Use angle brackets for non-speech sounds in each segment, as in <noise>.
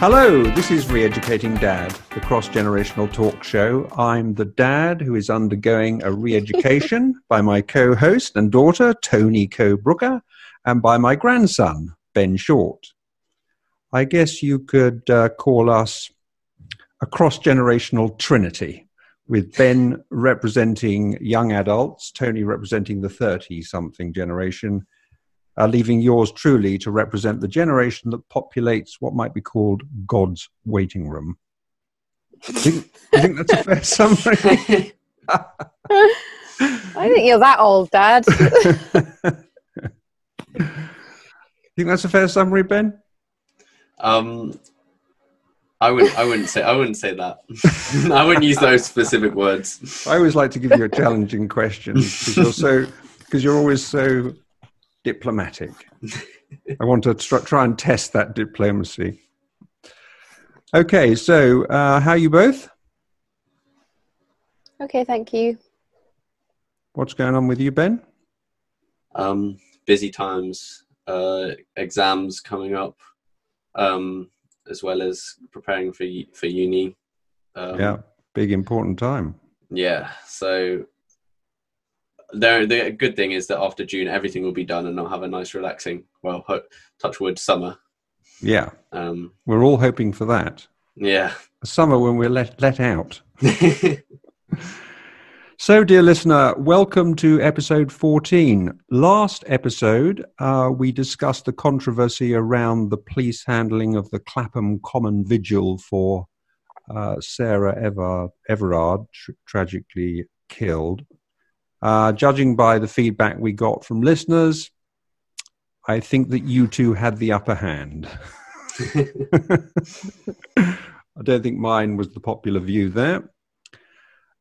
Hello, this is Re-Educating Dad, the cross-generational talk show. I'm the dad who is undergoing a re-education <laughs> by my co-host and daughter, Tony Co-Brooker, and by my grandson, Ben Short. I guess you could uh, call us a cross-generational trinity, with Ben representing young adults, Tony representing the 30-something generation, uh, leaving yours truly to represent the generation that populates what might be called God's waiting room. Do you, think, you think that's a fair <laughs> summary? I think you're that old, Dad. <laughs> You think that's a fair summary, Ben? Um, I wouldn't. I wouldn't say. I wouldn't say that. <laughs> I wouldn't use those specific words. I always like to give you a challenging question because you're so because you're always so diplomatic. I want to tr- try and test that diplomacy. Okay, so uh, how are you both? okay, thank you. What's going on with you, Ben? Um, busy times, uh, exams coming up, um, as well as preparing for u- for uni. Um, yeah, big important time. Yeah. So there, the good thing is that after June, everything will be done, and I'll have a nice, relaxing, well, ho- touch wood, summer. Yeah, Um, we're all hoping for that. yeah. A summer when we're let let out. <laughs> So, dear listener, welcome to episode 14. Last episode, uh, we discussed the controversy around the police handling of the Clapham Common Vigil for uh, Sarah Ever- Everard, tr- tragically killed. Uh, judging by the feedback we got from listeners, I think that you two had the upper hand. <laughs> I don't think mine was the popular view there.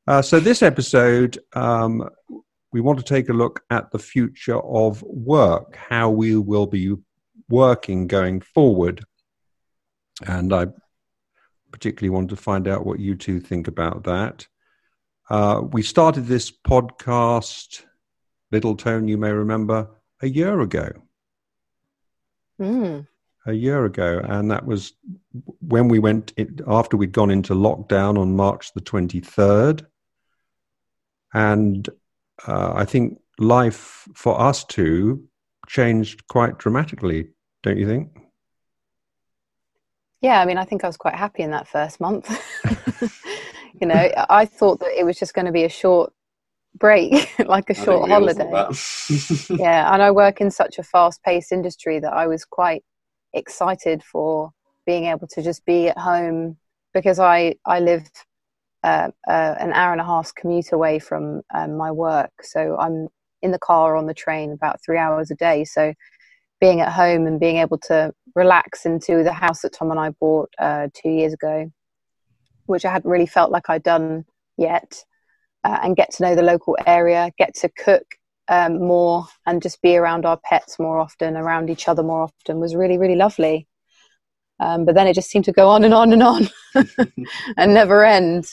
Uh, so, this episode, um, we want to take a look at the future of work, how we will be working going forward. And I particularly want to find out what you two think about that. Uh, we started this podcast, Little Tone, you may remember, a year ago Mm. a year ago, and that was when we went in, after we'd gone into lockdown on March the 23rd. And uh, I think life for us two changed quite dramatically, don't you think? Yeah, I mean, I think I was quite happy in that first month. <laughs> you know, I thought that it was just going to be a short break, <laughs> like a short holiday. <laughs> yeah, and I work in such a fast-paced industry that I was quite excited for being able to just be at home because I I live uh, uh, an hour and a half commute away from um, my work, so I'm in the car or on the train about three hours a day. So being at home and being able to relax into the house that Tom and I bought uh, two years ago, which I hadn't really felt like I'd done yet, uh, and get to know the local area, get to cook um, more, and just be around our pets more often, around each other more often, was really, really lovely. Um, but then it just seemed to go on and on and on <laughs> and never end.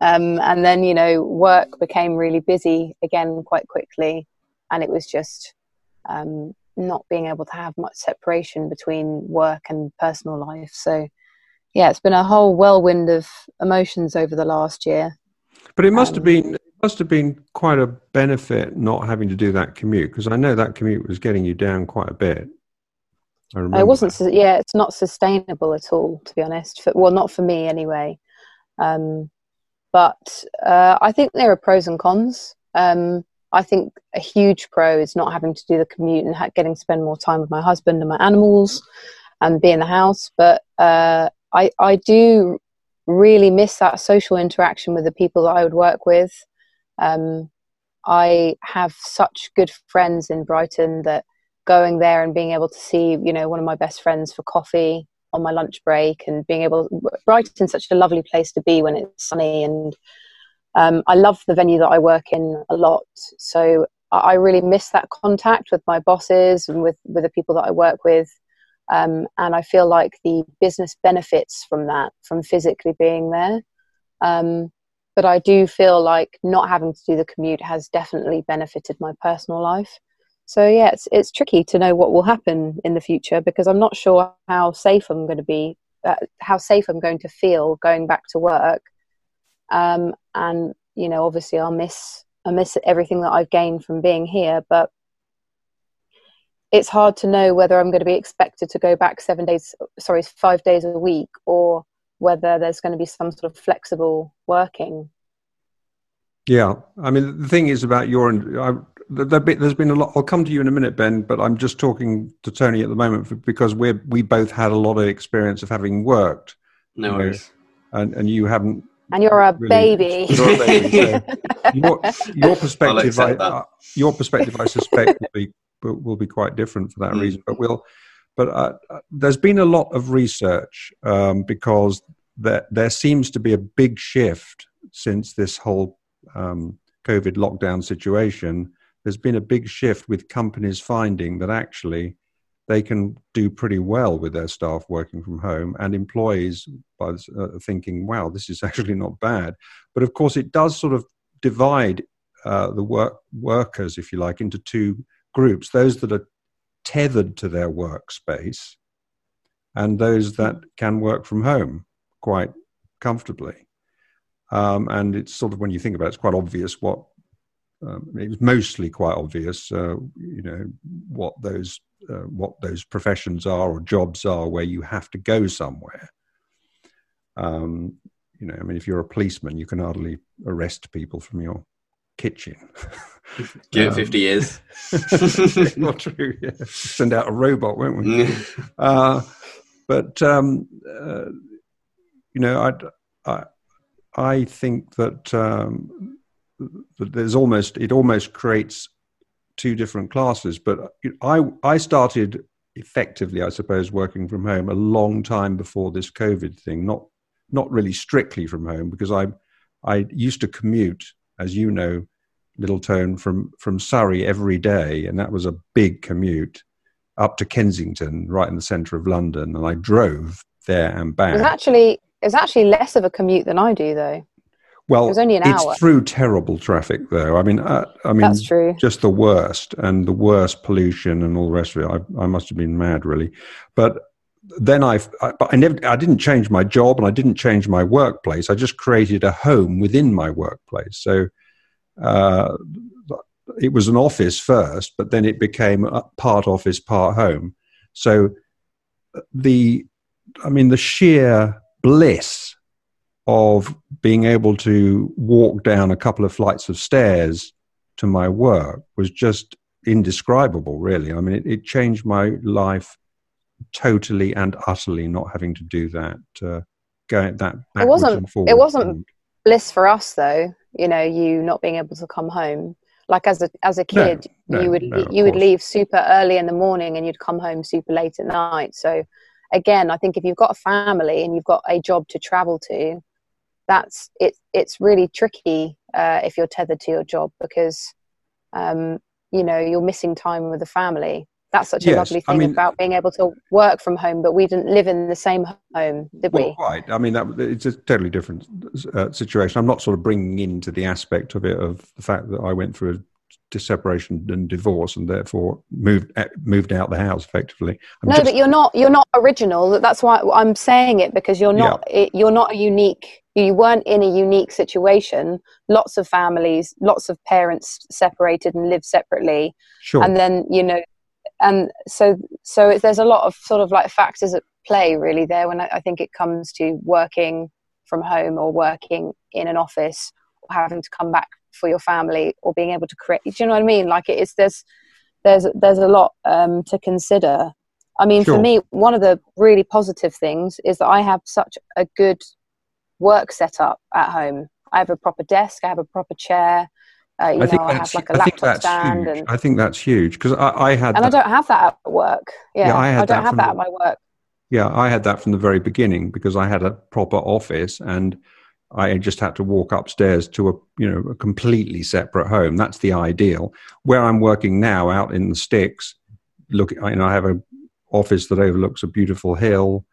Um, and then, you know, work became really busy again quite quickly. And it was just um, not being able to have much separation between work and personal life. So, yeah, it's been a whole whirlwind of emotions over the last year. But it must have Um, been it must have been quite a benefit not having to do that commute because I know that commute was getting you down quite a bit. I remember. It wasn't, yeah, it's not sustainable at all, to be honest. For, well, not for me anyway. Um, but uh, I think there are pros and cons. Um, I think a huge pro is not having to do the commute and ha- getting to spend more time with my husband and my animals and be in the house. But uh, I, I do really miss that social interaction with the people that I would work with. Um, I have such good friends in Brighton that going there and being able to see, you know, one of my best friends for coffee on my lunch break and being able Brighton's such a lovely place to be when it's sunny and um, I love the venue that I work in a lot. So I really miss that contact with my bosses and with, with the people that I work with. Um, and I feel like the business benefits from that, from physically being there. Um, but I do feel like not having to do the commute has definitely benefited my personal life. So yeah, it's it's tricky to know what will happen in the future because I'm not sure how safe I'm going to be uh, how safe I'm going to feel going back to work. Um, and you know, obviously, I'll miss I miss everything that I've gained from being here, but it's hard to know whether I'm going to be expected to go back seven days, sorry, five days a week, or whether there's going to be some sort of flexible working. Yeah, I mean, the thing is about your, I, there's been a lot. I'll come to you in a minute, Ben, but I'm just talking to Tony at the moment because we we both had a lot of experience of having worked. No worries. Know, and and you haven't. And you're a really, baby. <laughs> You're a baby. So <laughs> your, your perspective, I, uh, your perspective, I suspect will be will, will be quite different for that mm. reason. But we'll. But uh, uh, there's been a lot of research um, because there there seems to be a big shift since this whole um, COVID lockdown situation there's been a big shift with companies finding that actually they can do pretty well with their staff working from home and employees by uh, thinking wow this is <laughs> actually not bad but of course it does sort of divide uh, the work workers if you like into two groups those that are tethered to their workspace and those that can work from home quite comfortably um, and it's sort of when you think about it, it's quite obvious what um, it was mostly quite obvious, uh, you know, what those uh, what those professions are or jobs are where you have to go somewhere. Um, you know, I mean, if you're a policeman, you can hardly arrest people from your kitchen. Give um, it 50 years. <laughs> not true. Yeah. Send out a robot, won't we? uh, but, um, uh, you know, I, I, I think that um, there's almost it almost creates two different classes. But I I started effectively, I suppose, working from home a long time before this COVID thing. Not not really strictly from home because I I used to commute, as you know, Little Tone from from Surrey every day, and that was a big commute up to Kensington, right in the centre of London, and I drove there and back. It was actually it's actually less of a commute than I do, though. Well, it was only an it's hour. through terrible traffic, though. I mean, uh, I mean, that's true. Just the worst, and the worst pollution, and all the rest of it. I, I must have been mad, really. But then I, I never, I didn't change my job, and I didn't change my workplace. I just created a home within my workplace. So uh, it was an office first, but then it became part office, part home. So the, I mean, the sheer bliss of being able to walk down a couple of flights of stairs to my work was just indescribable, really. I mean, it, it changed my life totally and utterly not having to do that. Uh, going that it wasn't. It wasn't bliss for us, though. You know, you not being able to come home. Like as a as a kid, no, no, you would no, you would leave super early in the morning and you'd come home super late at night. So, again, I think if you've got a family and you've got a job to travel to, that's it. It's really tricky uh, if you're tethered to your job because um, you know you're missing time with the family. That's such yes, a lovely thing I mean, about being able to work from home, but we didn't live in the same home, did well, we? Right. I mean, that, it's a totally different uh, situation. I'm not sort of bringing into the aspect of it of the fact that I went through a separation and divorce and therefore moved eh, moved out the house effectively I'm no just, but you're not you're not original that's why i'm saying it because you're not yeah. it, you're not a unique you weren't in a unique situation lots of families lots of parents separated and live separately sure. and then you know and so so there's a lot of sort of like factors at play really there when I, I think it comes to working from home or working in an office or having to come back for your family or being able to create do you know what i mean? Like it's there's there's there's a lot um, to consider. I mean sure. for me one of the really positive things is that i have such a good work setup at home. I have a proper desk i have a proper chair uh, I know, I have like a laptop stand. And, I think that's huge because I, I, had. And that, I don't have that at work. Yeah, yeah I, I, don't that have that the, at my work. Yeah, I had that from the very beginning because I had a proper office and I just had to walk upstairs to a you know a completely separate home. That's the ideal. Where I'm working now, out in the sticks, look, you know, I have an office that overlooks a beautiful hill,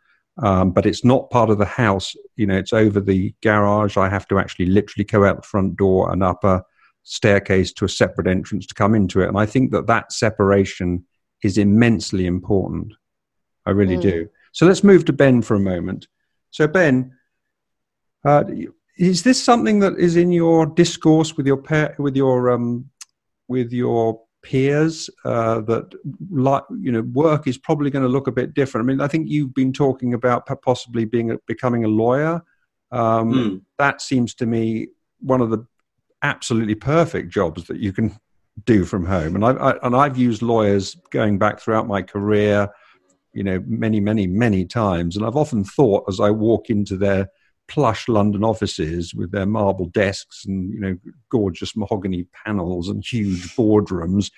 um, but it's not part of the house. You know, it's over the garage. I have to actually literally go out the front door and up a staircase to a separate entrance to come into it. And I think that that separation is immensely important. I really mm. do. So let's move to Ben for a moment. So Ben, uh, is this something that is in your discourse with your pair, with your um, with your peers uh, that like you know work is probably going to look a bit different. I mean, I think you've been talking about possibly being a, becoming a lawyer. Um, mm. That seems to me one of the absolutely perfect jobs that you can do from home. And I, I and I've used lawyers going back throughout my career, you know, many, many, many times. And I've often thought as I walk into their plush London offices with their marble desks and you know gorgeous mahogany panels and huge boardrooms.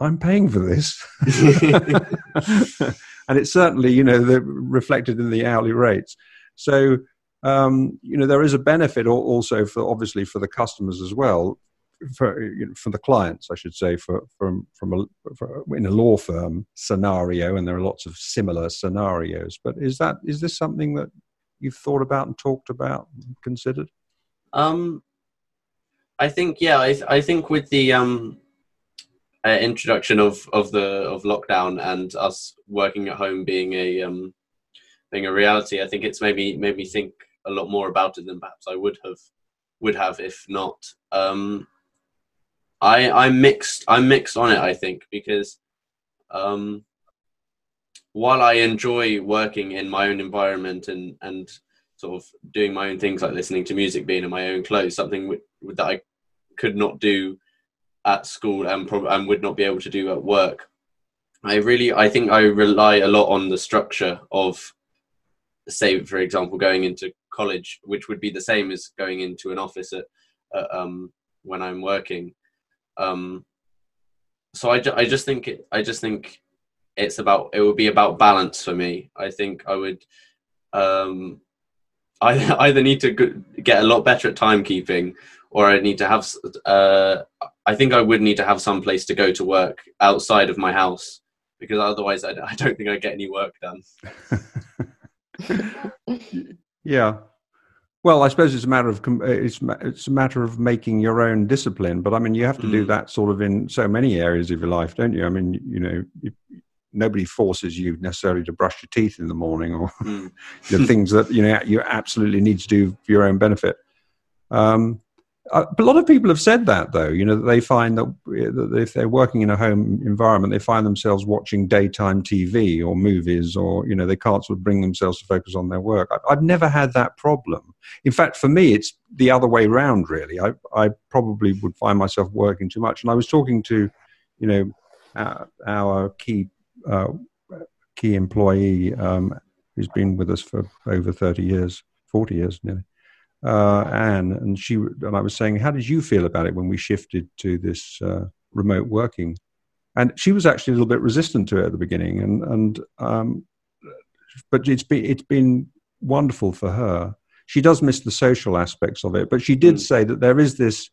I'm paying for this, <laughs> <laughs> and it's certainly you know the, reflected in the hourly rates. So um, you know there is a benefit also for obviously for the customers as well, for you know, for the clients I should say for from from a for, in a law firm scenario, and there are lots of similar scenarios. But is that is this something that you've thought about and talked about and considered? Um, I think yeah, I, I think with the um, uh, introduction of, of the of lockdown and us working at home being a um, being a reality, I think it's maybe made me think a lot more about it than perhaps I would have would have if not. Um, I I'm mixed. I'm mixed on it. I think because um, while I enjoy working in my own environment and and sort of doing my own things like listening to music, being in my own clothes, something that I could not do at school and probably and would not be able to do at work. I really, I think I rely a lot on the structure of, say, for example, going into college, which would be the same as going into an office at, uh, um, when I'm working. Um, so I, ju- I just think it, I just think it's about it would be about balance for me. I think I would um, <laughs> I either need to get a lot better at timekeeping, or I need to have. Uh, I think I would need to have some place to go to work outside of my house because otherwise, I, I don't think I get any work done. <laughs> <laughs> yeah. Well, I suppose it's a matter of it's it's a matter of making your own discipline. But I mean, you have to mm. do that sort of in so many areas of your life, don't you? I mean, you know, nobody forces you necessarily to brush your teeth in the morning or mm. <laughs> the things that you know you absolutely need to do for your own benefit. Um, uh, a lot of people have said that though you know they find that, that if they're working in a home environment they find themselves watching daytime tv or movies or you know they can't sort of bring themselves to focus on their work. I, have never had that problem. In fact for me it's the other way around really. I, I probably would find myself working too much. And i was talking to you know our, our key uh, key employee um, who's been with us for over 30 years, 40 years nearly. Uh, Anne, and she and I was saying, how did you feel about it when we shifted to this uh, remote working? And she was actually a little bit resistant to it at the beginning, and and um, but it's been it's been wonderful for her. She does miss the social aspects of it, but she did mm. say that there is this,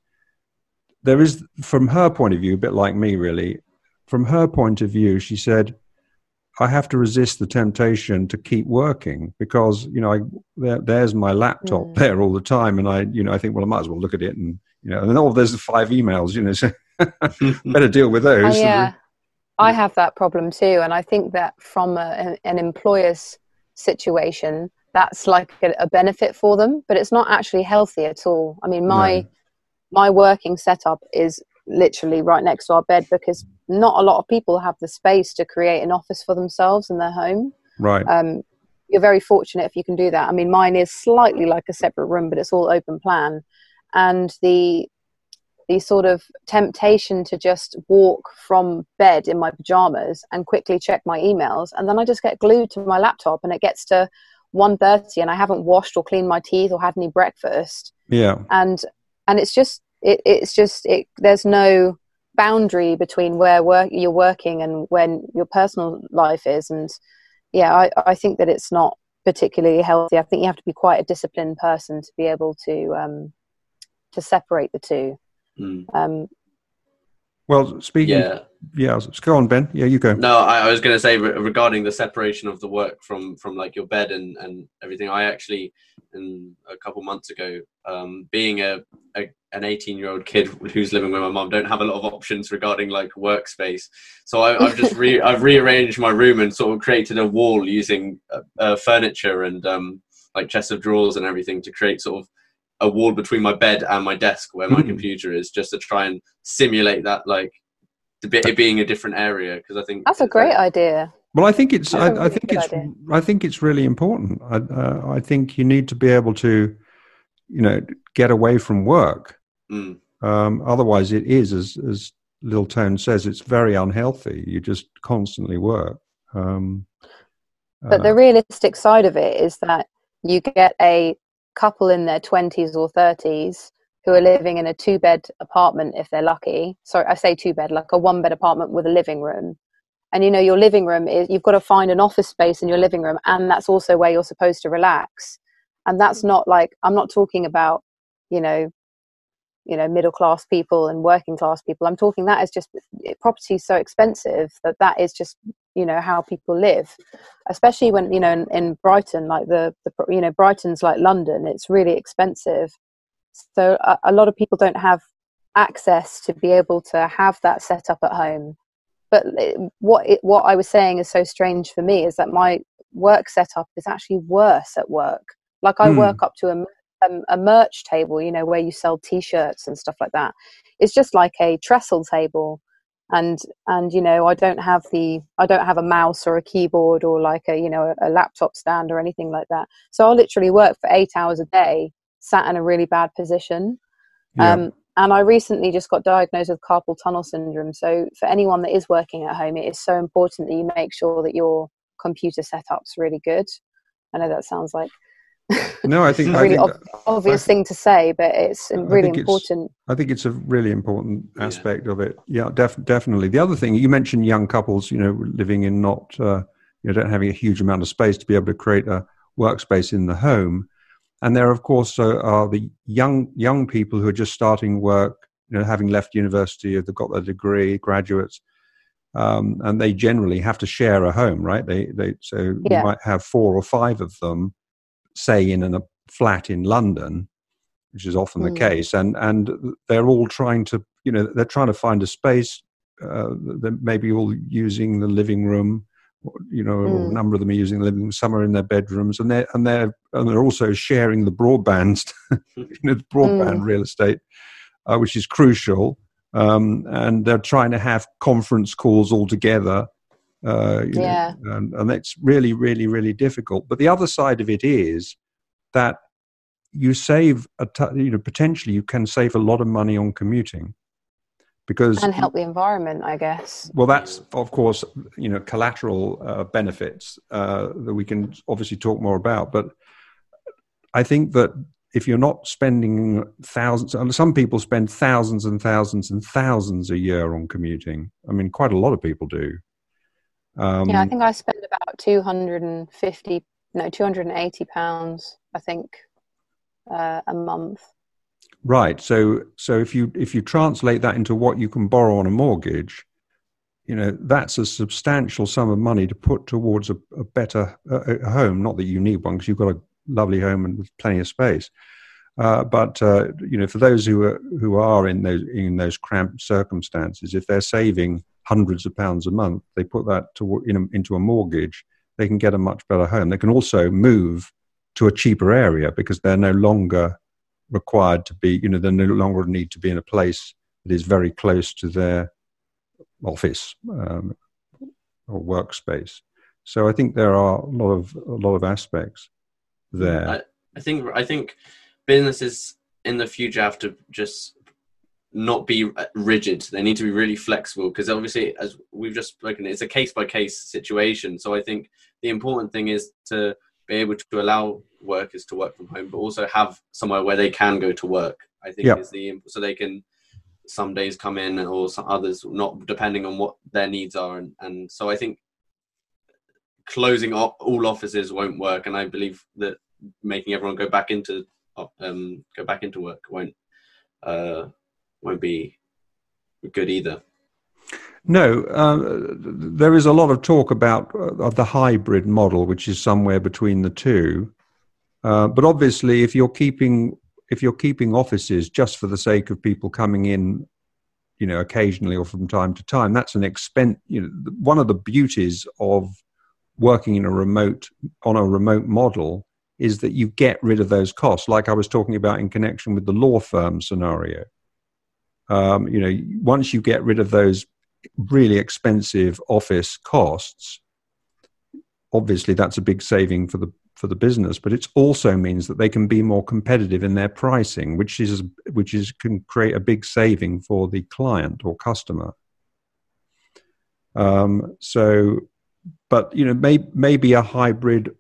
there is from her point of view, a bit like me, really. From her point of view, she said, I have to resist the temptation to keep working because you know I, there, there's my laptop mm. there all the time, and I you know I think well I might as well look at it and you know and then oh there's five emails you know so <laughs> better deal with those. Uh, yeah, I have that problem too, and I think that from a, an employer's situation, that's like a, a, benefit for them, but it's not actually healthy at all. I mean my no. my working setup is literally right next to our bed because not a lot of people have the space to create an office for themselves in their home. Right. Um, you're very fortunate if you can do that. I mean, mine is slightly like a separate room, but it's all open plan, and the the sort of temptation to just walk from bed in my pajamas and quickly check my emails, and then I just get glued to my laptop, and it gets to 1.30 and I haven't washed or cleaned my teeth or had any breakfast. Yeah. And and it's just it, it's just it, there's no boundary between where work you're working and when your personal life is. And yeah I, I think that it's not particularly healthy. I think you have to be quite a disciplined person to be able to um to separate the two. Mm. um well speaking yeah. Yeah go on ben. Yeah you go. No i, I was going to say re- regarding the separation of the work from from like your bed and and everything i actually in a couple months ago um being a, a an 18 year old kid who's living with my mom don't have a lot of options regarding like workspace so I, have just re- <laughs> i've rearranged my room and sort of created a wall using uh, uh, furniture and um, like chests of drawers and everything to create sort of a wall between my bed and my desk where my mm. computer is just to try and simulate that like it being a different area because i think that's a great idea well, I think it's. I, really I, think it's. Idea. I think it's really important. I, uh, I think you need to be able to, you know, get away from work. Mm. Um, otherwise, it is as as Lil Tone says, it's very unhealthy. You just constantly work. Um, but uh, the realistic side of it is that you get a couple in their twenties or thirties who are living in a two bed apartment if they're lucky. Sorry, I say two bed, like a one bed apartment with a living room and you know your living room is you've got to find an office space in your living room and that's also where you're supposed to relax and that's not like i'm not talking about you know you know middle class people and working class people i'm talking that is just property is so expensive that that is just you know how people live especially when you know in, in brighton like the, the you know brighton's like london it's really expensive so a, a lot of people don't have access to be able to have that set up at home but what it, what I was saying is so strange for me is that my work setup is actually worse at work. Like I mm. work up to a, a, a merch table, you know, where you sell T-shirts and stuff like that. It's just like a trestle table, and and you know I don't have the I don't have a mouse or a keyboard or like a you know a, a laptop stand or anything like that. So I'll literally work for eight hours a day, sat in a really bad position. Yeah. Um, and I recently just got diagnosed with carpal tunnel syndrome. So, for anyone that is working at home, it is so important that you make sure that your computer setup's really good. I know that sounds like no, I think a really I think, ob- obvious thing to say, but it's really I important. I think it's a really important aspect yeah. of it. Yeah, def- definitely. The other thing you mentioned, young couples, you know, living in not, uh, you know, don't having a huge amount of space to be able to create a workspace in the home. And there, of course, uh, are the young young people who are just starting work, you know, having left university, they've got their degree, graduates, um, and they generally have to share a home, right? They they so yeah. you might have four or five of them, say in a flat in London, which is often mm. the case, and and they're all trying to, you know, they're trying to find a space. Uh, they're maybe all using the living room you know, mm. a number of them are using the living room, some are in their bedrooms, and they're and they're and they're also sharing the broadband, <laughs> you know, the broadband mm. real estate, uh, which is crucial. Um, and they're trying to have conference calls all together. Uh, yeah, know, and, and that's really, really, really difficult. But the other side of it is that you save a t- you know potentially you can save a lot of money on commuting because and help the environment i guess. Well that's of course you know collateral uh, benefits uh, that we can obviously talk more about. But i think that if you're not spending thousands some people spend thousands and thousands and thousands a year on commuting. I mean quite a lot of people do um, yeah i think i spend about 250 no 280 pounds i think uh, a month Right. So so if you if you translate that into what you can borrow on a mortgage, you know that's a substantial sum of money to put towards a, a better a home. Not that you need one because you've got a lovely home and plenty of space. Uh, but uh, you know, for those who are who are in those in those cramped circumstances, if they're saving hundreds of pounds a month, they put that to, in a, into a mortgage. They can get a much better home. They can also move to a cheaper area because they're no longer required to be, you know, they no longer need to be in a place that is very close to their office um, or workspace. So I think there are a lot of a lot of aspects there. I, I think I think businesses in the future have to just not be rigid. They need to be really flexible because obviously, as we've just spoken, it's a case by case situation. So I think the important thing is to be able to allow workers to work from home, but also have somewhere where they can go to work. I think yep. is the so they can some days come in or some others not depending on what their needs are, and, and so I think closing all offices won't work, and I believe that making everyone go back into um, go back into work won't uh, won't be good either. No, uh, there is a lot of talk about uh, the hybrid model, which is somewhere between the two. Uh, but obviously, if you're keeping if you're keeping offices just for the sake of people coming in you know occasionally or from time to time that's an expense you know one of the beauties of working in a remote on a remote model is that you get rid of those costs like i was talking about in connection with the law firm scenario um, you know once you get rid of those really expensive office costs obviously that's a big saving for the for the business, but it also means that they can be more competitive in their pricing, which is which is can create a big saving for the client or customer. Um, so, but you know, may, maybe a hybrid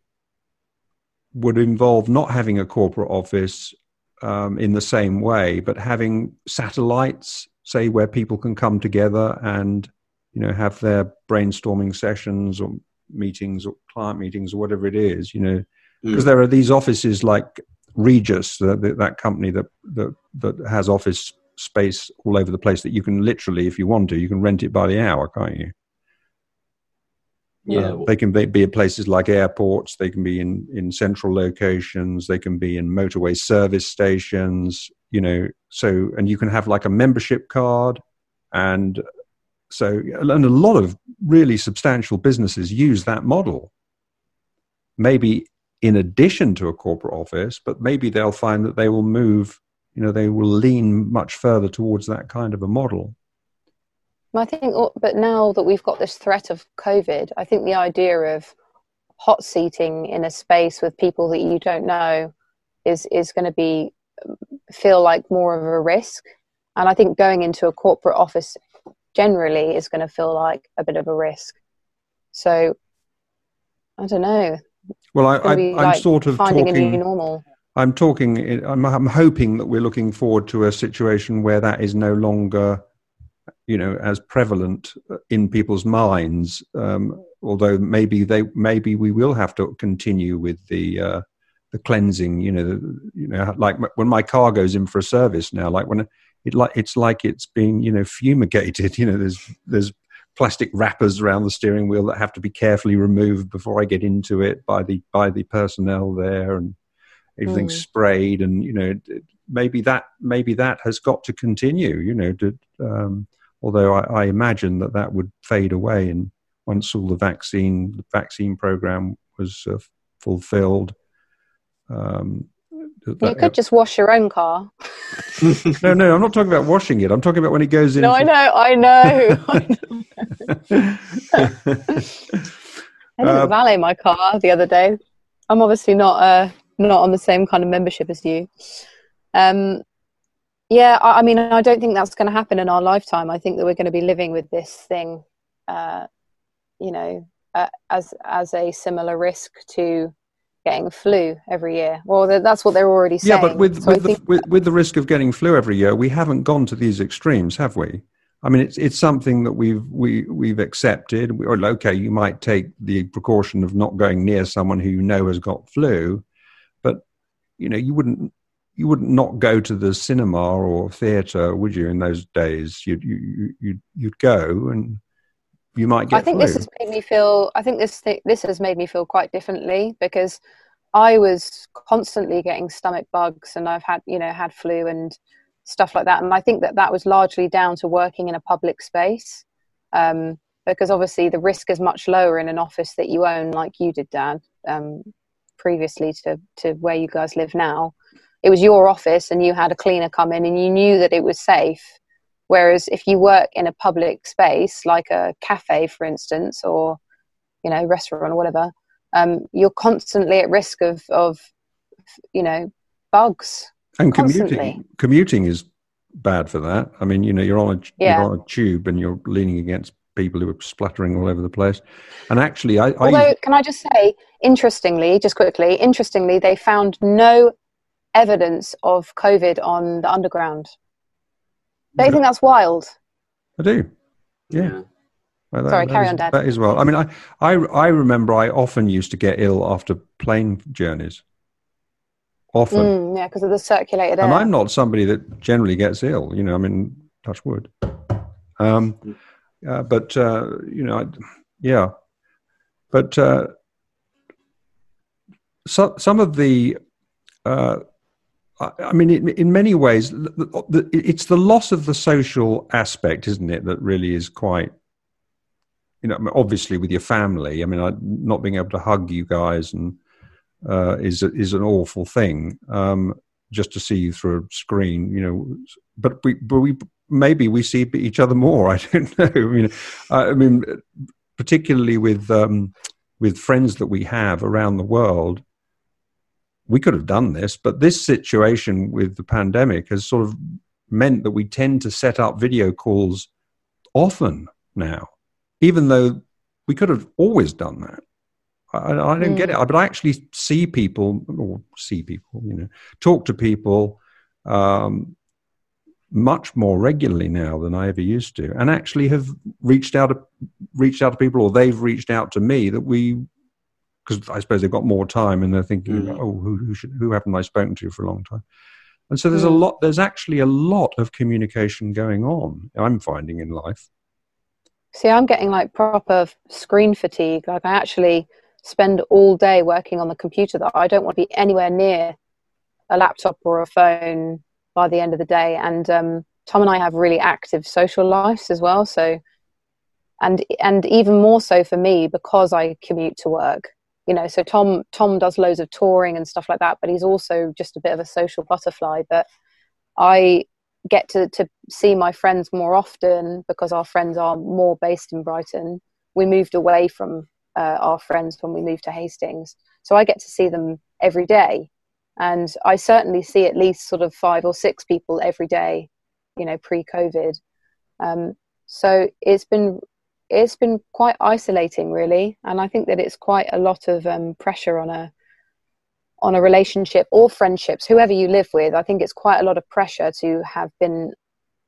would involve not having a corporate office um, in the same way, but having satellites, say, where people can come together and you know have their brainstorming sessions or meetings or client meetings or whatever it is, you know, because mm. there are these offices like Regus, that, that company that, that that has office space all over the place that you can literally, if you want to, you can rent it by the hour, can't you? Yeah, uh, they can be, be at places like airports. They can be in in central locations. They can be in motorway service stations. You know, so and you can have like a membership card, and so, and a lot of really substantial businesses use that model. Maybe in addition to a corporate office, but maybe they'll find that they will move, you know, they will lean much further towards that kind of a model. I think, but now that we've got this threat of COVID, I think the idea of hot seating in a space with people that you don't know is is going to be um, feel like more of a risk. And I think going into a corporate office generally is going to feel like a bit of a risk. So I don't know. Well, I, am like sort of finding talking, a new normal. I'm talking. I'm, I'm hoping that we're looking forward to a situation where that is no longer, you know, as prevalent in people's minds. Um, although maybe they, maybe we will have to continue with the uh, the cleansing. You know, the, you know, like when my car goes in for a service now, like when it like it's like it's being you know fumigated. <laughs> You know, there's there's plastic wrappers around the steering wheel that have to be carefully removed before I get into it by the by the personnel there, and everything's mm. sprayed. And you know, maybe that maybe that has got to continue. You know, to, um, although I, I, imagine that that would fade away, and once all the vaccine the vaccine program was uh, fulfilled. Um, you could just wash your own car. <laughs> no, no, I'm not talking about washing it. I'm talking about when it goes in. No, I know, I know. I, <laughs> know. <laughs> I didn't uh, valet my car the other day. I'm obviously not uh, not on the same kind of membership as you. Um, yeah, I, I mean, I don't think that's going to happen in our lifetime. I think that we're going to be living with this thing, uh, you know, uh, as as a similar risk to getting flu every year. Well, that's what they're already saying. Yeah, but with so with, the, with, with the risk of getting flu every year, we haven't gone to these extremes, have we? I mean, it's it's something that we've we we've accepted. Or okay, you might take the precaution of not going near someone who you know has got flu, but you know you wouldn't you wouldn't not go to the cinema or theatre, would you? In those days, you'd you, you you'd go and you might get. I think flu. this has made me feel. I think this th- this has made me feel quite differently because I was constantly getting stomach bugs, and I've had you know had flu and stuff like that. And I think that that was largely down to working in a public space, um, because obviously the risk is much lower in an office that you own, like you did, Dad, um, previously to to where you guys live now. It was your office, and you had a cleaner come in, and you knew that it was safe Whereas if you work in a public space, like a cafe, for instance, or you know, restaurant or whatever, um, you're constantly at risk of, of you know, bugs. And commuting, commuting is bad for that. I mean, you know, you're on a yeah. you're on a tube and you're leaning against people who are spluttering all over the place. And actually, I, although I, can I just say, interestingly, just quickly, interestingly, they found no evidence of COVID on the underground. Don't you think that's wild? I do. Yeah. Well, that, Sorry, that carry is, on, Dad. That is well. I mean, I, I, I remember I often used to get ill after plane journeys. Often. Mm, yeah, because of the circulated air. And I'm not somebody that generally gets ill. You know, I mean, touch wood. Um, uh, but uh, you know, I, yeah. But uh, so, some of the uh, I mean, in, many ways, it's the loss of the social aspect, isn't it, that really is quite, you know, obviously with your family. I mean, not being able to hug you guys and uh, is is an awful thing. Um, just to see you through a screen, you know. But we, but we maybe we see each other more. <laughs> I don't know. I mean, I mean, particularly with um, with friends that we have around the world we could have done this, but this situation with the pandemic has sort of meant that we tend to set up video calls often now, even though we could have always done that. I, I don't mm. get it, but I actually see people, or see people, you know, talk to people um, much more regularly now than I ever used to, and actually have reached out to reached out to people, or they've reached out to me that we because I suppose they've got more time and they're thinking, mm. oh, who who, should, who haven't I spoken to for a long time? And so there's mm. a lot. There's actually a lot of communication going on. I'm finding in life. See, I'm getting like proper screen fatigue. Like I actually spend all day working on the computer that I don't want to be anywhere near a laptop or a phone by the end of the day. And um, Tom and I have really active social lives as well. So, and and even more so for me because I commute to work you know so tom tom does loads of touring and stuff like that but he's also just a bit of a social butterfly but i get to, to see my friends more often because our friends are more based in brighton. We moved away from uh, our friends when we moved to hastings. So i get to see them every day. And i certainly see at least sort of five or six people every day you know pre-covid. Um, so it's been it's been quite isolating really and i think that it's quite a lot of um, pressure on a on a relationship or friendships whoever you live with. I think it's quite a lot of pressure to have been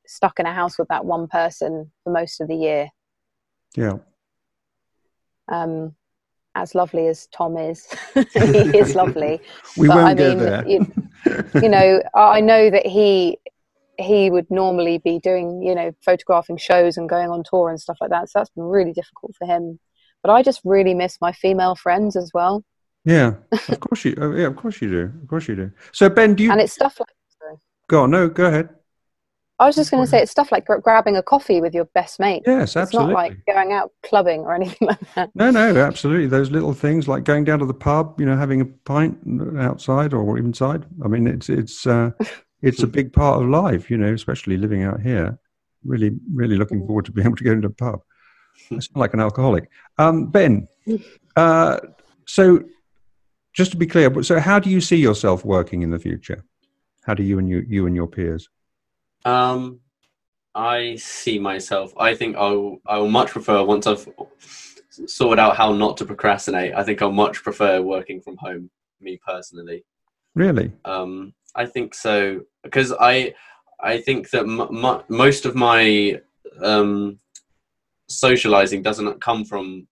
stuck in a house with that one person for most of the year. Yeah. Um as lovely as tom is <laughs> he is lovely. We but, won't I mean, go there. you, you know i know that he he would normally be doing, you know, photographing shows and going on tour and stuff like that. So that's been really difficult for him. But I just really miss my female friends as well. Yeah, <laughs> of course you. Oh, yeah, of course you do. Of course you do. So Ben, do you? And it's stuff like. Sorry. Go on. No, go ahead. I was just going to say it's stuff like grabbing a coffee with your best mate. Yes, absolutely. It's not like going out clubbing or <laughs> anything like that. No, no, absolutely. Those little things like going down to the pub, you know, having a pint outside or inside. I mean, it's it's uh, <laughs> it's a big part of life, you know, especially living out here. Really, really looking mm. forward to being able to go into a pub. I sound like an <laughs> alcoholic. Um, ben, <laughs> uh, so just to be clear, so how do you see yourself working in the future? How do you and you, you and your peers? Um, I see myself. I think I'll I will much prefer once I've sorted out how not to procrastinate. I think I'll much prefer working from home. Me personally. Really? Um, I think so because I I think that m- m- most of my um, socializing doesn't come from.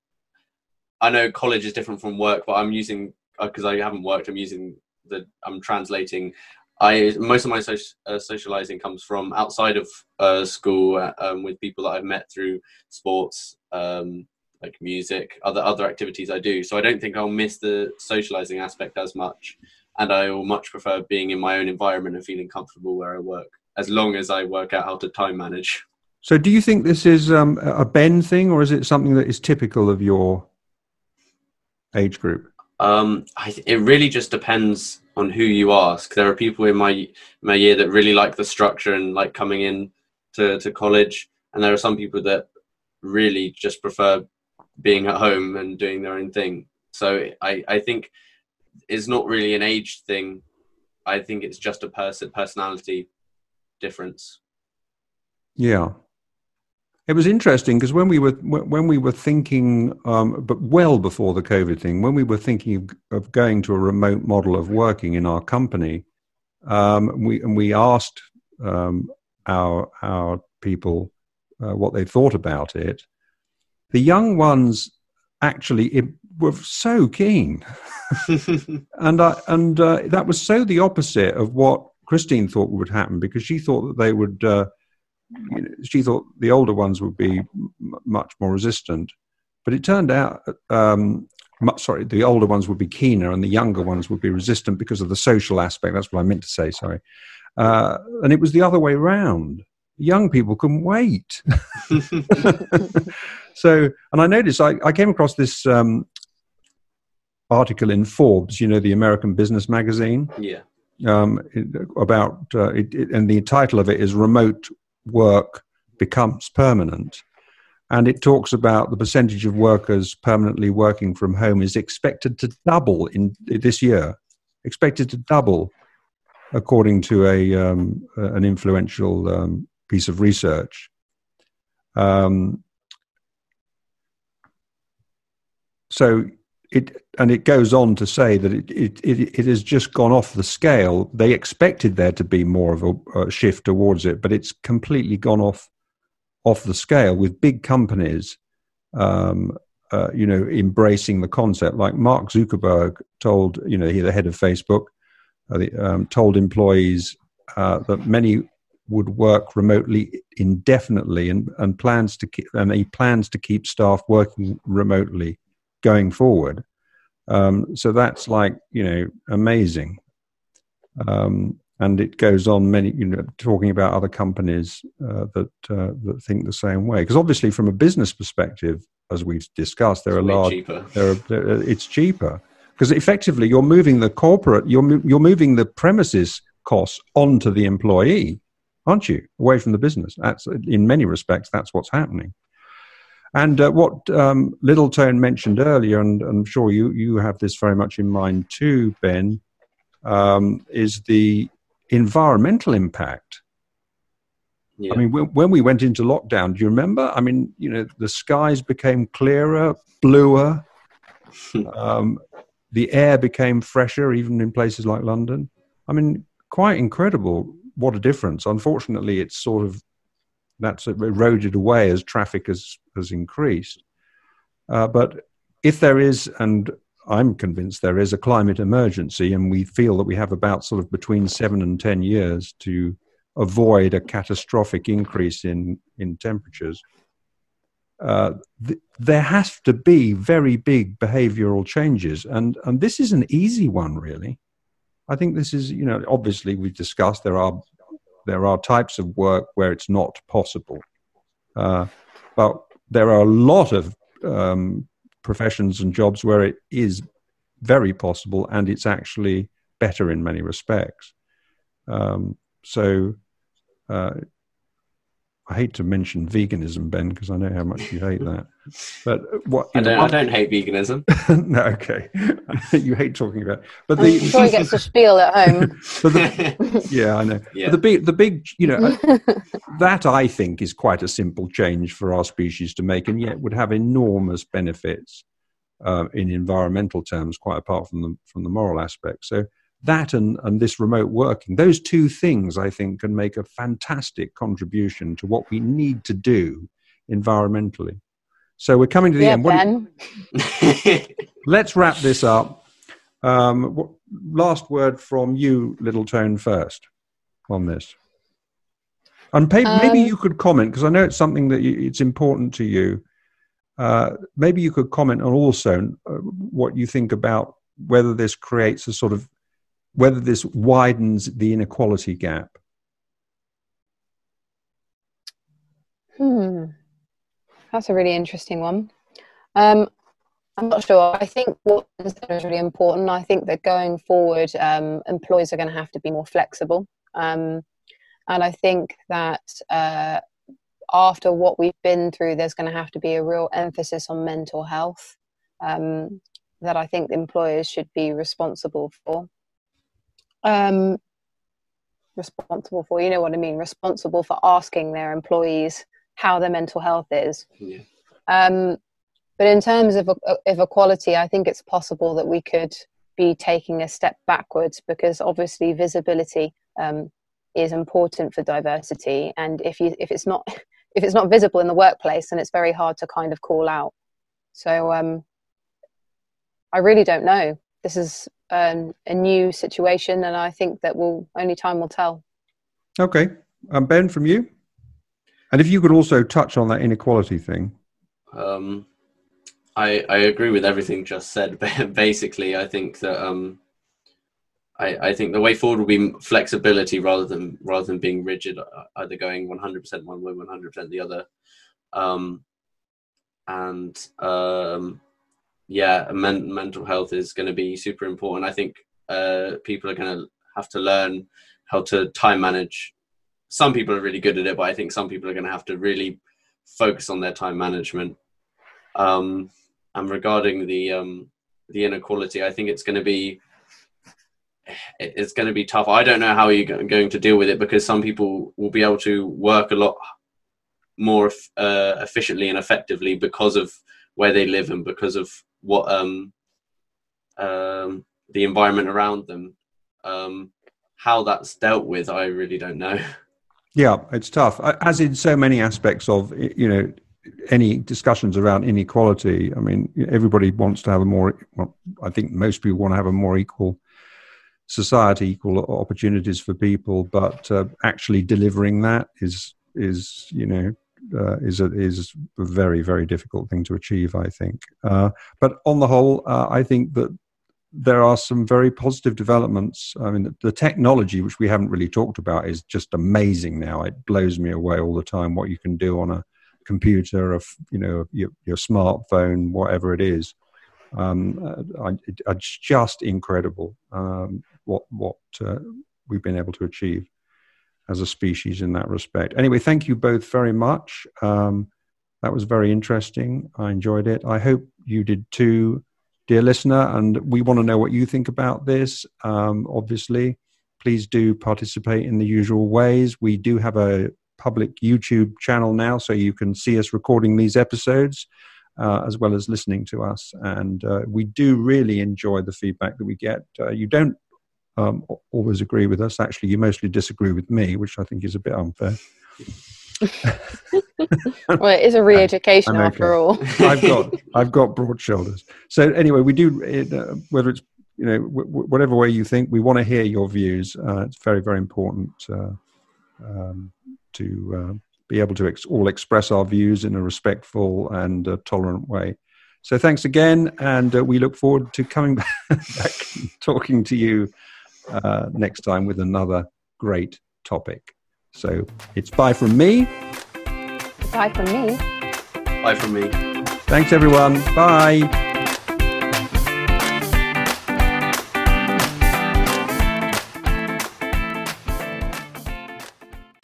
I know college is different from work, but I'm using because uh, I haven't worked. I'm using the I'm translating. I most of my uh, socializing comes from outside of uh, school um, with people that I've met through sports, um, like music, other other activities I do. So I don't think I'll miss the socializing aspect as much and I will much prefer being in my own environment and feeling comfortable where I work, as long as I work out how to time manage. So, do you think this is um, a Ben thing, or is it something that is typical of your age group? Um, I, it really just depends on who you ask. There are people in my my year that really like the structure and like coming in to, to college, and there are some people that really just prefer being at home and doing their own thing. So I, I think is not really an age thing. I think it's just a person personality difference. Yeah, it was interesting because when we were when we were thinking, um, but well before the COVID thing, when we were thinking of, of going to a remote model of working in our company, um, we and we asked um, our our people uh, what they thought about it. The young ones actually were so keen, and I, and uh, that was so the opposite of what Christine thought would happen because she thought that they would. Uh, you know, she thought the older ones would be m- much more resistant, but it turned out um, sorry, the older ones would be keener and the younger ones would be resistant because of the social aspect. That's what I meant to say, sorry. Uh, and it was the other way around. Young people couldn't wait. <laughs> <laughs> so, and I noticed, I, I came across this um, article in Forbes, you know, the American business magazine. Yeah. Um, about, uh, it, it, and the title of it is Remote Work Becomes Permanent and it talks about the percentage of workers permanently working from home is expected to double in this year, expected to double, according to a um, an influential um, piece of research. Um, so it and it goes on to say that it, it, it, it, has just gone off the scale. They expected there to be more of a, a shift towards it, but it's completely gone off off the scale with big companies, um, uh, you know, embracing the concept. Like Mark Zuckerberg told, you know, he the head of Facebook, uh, the, um, told employees uh, that many would work remotely indefinitely, and, and plans to keep, and he plans to keep staff working remotely going forward. Um, so that's like you know amazing. Um, and it goes on many you know talking about other companies uh, that uh, that think the same way because obviously from a business perspective as we've discussed there it's are large cheaper. There are, there it's cheaper because effectively you're moving the corporate you're you're moving the premises costs onto the employee aren't you away from the business that's in many respects that's what's happening and uh, what um, Littletone mentioned earlier, and I'm sure you, you have this very much in mind too, Ben, um, is the environmental impact. Yeah. I mean, when, when we went into lockdown, do you remember? I mean, you know, the skies became clearer, bluer. <laughs> um, the air became fresher, even in places like London. I mean, quite incredible. What a difference. Unfortunately, it's sort of that's eroded away as traffic has has increased. Uh, but if there is, and I'm convinced there is a climate emergency, and we feel that we have about sort of between seven and ten years to avoid a catastrophic increase in in temperatures. Uh, th- there has to be very big behavioural changes, and and this is an easy one, really. I think this is, you know, obviously we've discussed there are there are types of work where it's not possible, uh, but there are a lot of um, professions and jobs where it is very possible and it's actually better in many respects. Um, so uh, I hate to mention veganism, Ben, because I know how much you hate that. But what I don't, know, I don't hate veganism. <laughs> no, okay, <laughs> you hate talking about. It. But the I'm sure he gets a spiel at home. <laughs> the, yeah, I know. Yeah. But the big, the big, you know, that I think is quite a simple change for our species to make, and yet would have enormous benefits uh, in environmental terms, quite apart from the from the moral aspect. So that and, and this remote working, those two things, I think, can make a fantastic contribution to what we need to do environmentally. So we're coming to the yeah, end. Ben. <laughs> let's wrap this up. Um, what, last word from you, Little Tone, first on this. And maybe, um, maybe you could comment because I know it's something that you, it's important to you. Uh, maybe you could comment on also uh, what you think about whether this creates a sort of whether this widens the inequality gap. Hmm, that's a really interesting one. Um, I'm not sure. I think what is really important. I think that going forward, um, employers are going to have to be more flexible, um, and I think that uh, after what we've been through, there's going to have to be a real emphasis on mental health um, that I think employers should be responsible for um, responsible for. You know what I mean? Responsible for asking their employees how their mental health is. Yeah. Um, but in terms of, of equality, I think it's possible that we could be taking a step backwards because obviously visibility um, is important for diversity, and if you if it's not <laughs> if it's not visible in the workplace, then it's very hard to kind of call out. So um, I really don't know. This is um, a new situation, and I think that will only time will tell. Okay, um, Ben, from you, and if you could also touch on that inequality thing. Um, I, I agree with everything just said. <laughs> Basically, I think that um, I, I think the way forward will be flexibility rather than rather than being rigid, uh, either going 100% one way, 100% the other. Um, and um, yeah, men- mental health is going to be super important. I think uh, people are going to have to learn how to time manage. Some people are really good at it, but I think some people are going to have to really focus on their time management. Um, and regarding the um, the inequality, I think it's going to be it's going to be tough. I don't know how you're going to deal with it because some people will be able to work a lot more uh, efficiently and effectively because of where they live and because of what um, um, the environment around them. Um, how that's dealt with, I really don't know. <laughs> Yeah, it's tough. As in so many aspects of you know any discussions around inequality. I mean, everybody wants to have a more. Well, I think most people want to have a more equal society, equal opportunities for people, but uh, actually delivering that is is you know uh, is a, is a very very difficult thing to achieve. I think, uh, but on the whole, uh, I think that there are some very positive developments. I mean, the, the, technology, which we haven't really talked about, is just amazing now. It blows me away all the time what you can do on a computer, of you know, your, your smartphone, whatever it is. Um, uh, I, it, it's just incredible um, what what uh, we've been able to achieve as a species in that respect. Anyway, thank you both very much. Um, that was very interesting. I enjoyed it. I hope you did too, dear listener. And we want to know what you think about this. Um, obviously, please do participate in the usual ways. We do have a public YouTube channel now, so you can see us recording these episodes. Uh, as well as listening to us. And uh, we do really enjoy the feedback that we get. Uh, you don't um, always agree with us. Actually, you mostly disagree with me, which I think is a bit unfair. <laughs> well, it is a <laughs> re-education okay. after all. <laughs> I've got I've got broad shoulders. So anyway, we do it, uh, whether it's you know w- whatever way you think, we want to hear your views. Uh, it's very very important uh, um, to uh, be able to ex- all express our views in a respectful and tolerant way. So thanks again, and uh, we look forward to coming back, back talking to you uh, next time with another great topic. So it's bye from me. Bye from me. Bye from me. Thanks, everyone. Bye.